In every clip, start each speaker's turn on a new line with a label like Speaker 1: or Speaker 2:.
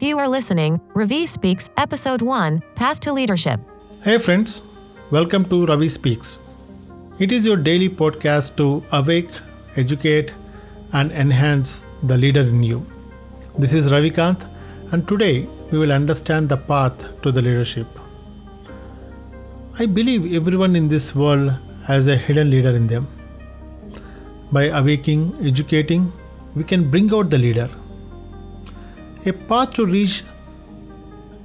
Speaker 1: You are listening, Ravi Speaks, Episode 1 Path to Leadership.
Speaker 2: Hey friends, welcome to Ravi Speaks. It is your daily podcast to awake, educate, and enhance the leader in you. This is Ravi Kant, and today we will understand the path to the leadership. I believe everyone in this world has a hidden leader in them. By awaking, educating, we can bring out the leader. A path to reach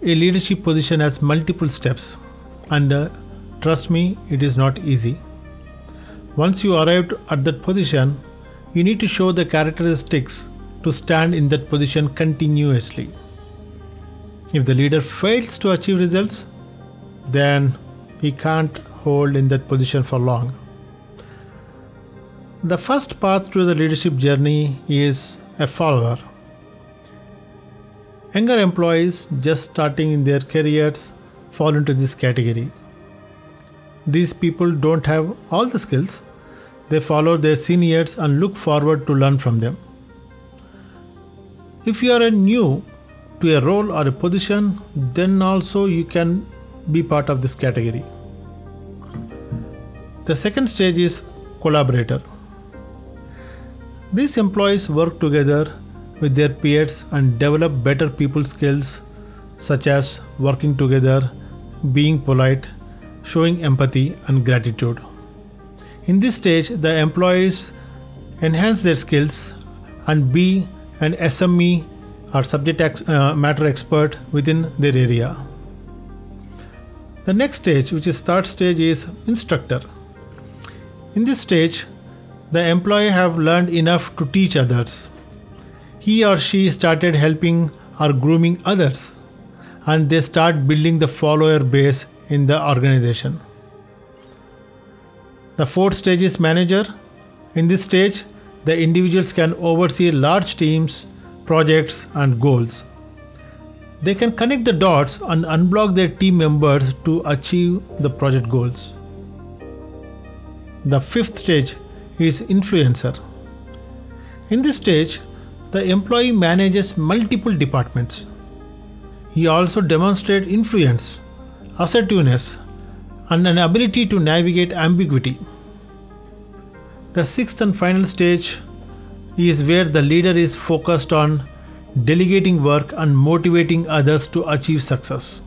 Speaker 2: a leadership position has multiple steps, and uh, trust me, it is not easy. Once you arrived at that position, you need to show the characteristics to stand in that position continuously. If the leader fails to achieve results, then he can't hold in that position for long. The first path to the leadership journey is a follower. Younger employees just starting in their careers fall into this category. These people don't have all the skills, they follow their seniors and look forward to learn from them. If you are new to a role or a position, then also you can be part of this category. The second stage is collaborator. These employees work together with their peers and develop better people skills such as working together, being polite, showing empathy and gratitude. In this stage, the employees enhance their skills and be an SME or subject ex- uh, matter expert within their area. The next stage, which is third stage, is instructor. In this stage, the employee have learned enough to teach others. He or she started helping or grooming others, and they start building the follower base in the organization. The fourth stage is manager. In this stage, the individuals can oversee large teams, projects, and goals. They can connect the dots and unblock their team members to achieve the project goals. The fifth stage is influencer. In this stage, the employee manages multiple departments. He also demonstrates influence, assertiveness, and an ability to navigate ambiguity. The sixth and final stage is where the leader is focused on delegating work and motivating others to achieve success.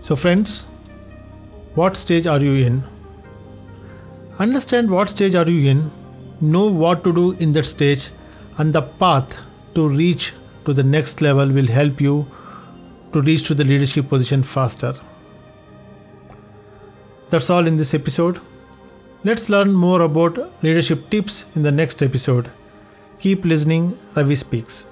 Speaker 2: So, friends, what stage are you in? Understand what stage are you in, know what to do in that stage, and the path to reach to the next level will help you to reach to the leadership position faster. That's all in this episode. Let's learn more about leadership tips in the next episode. Keep listening, Ravi Speaks.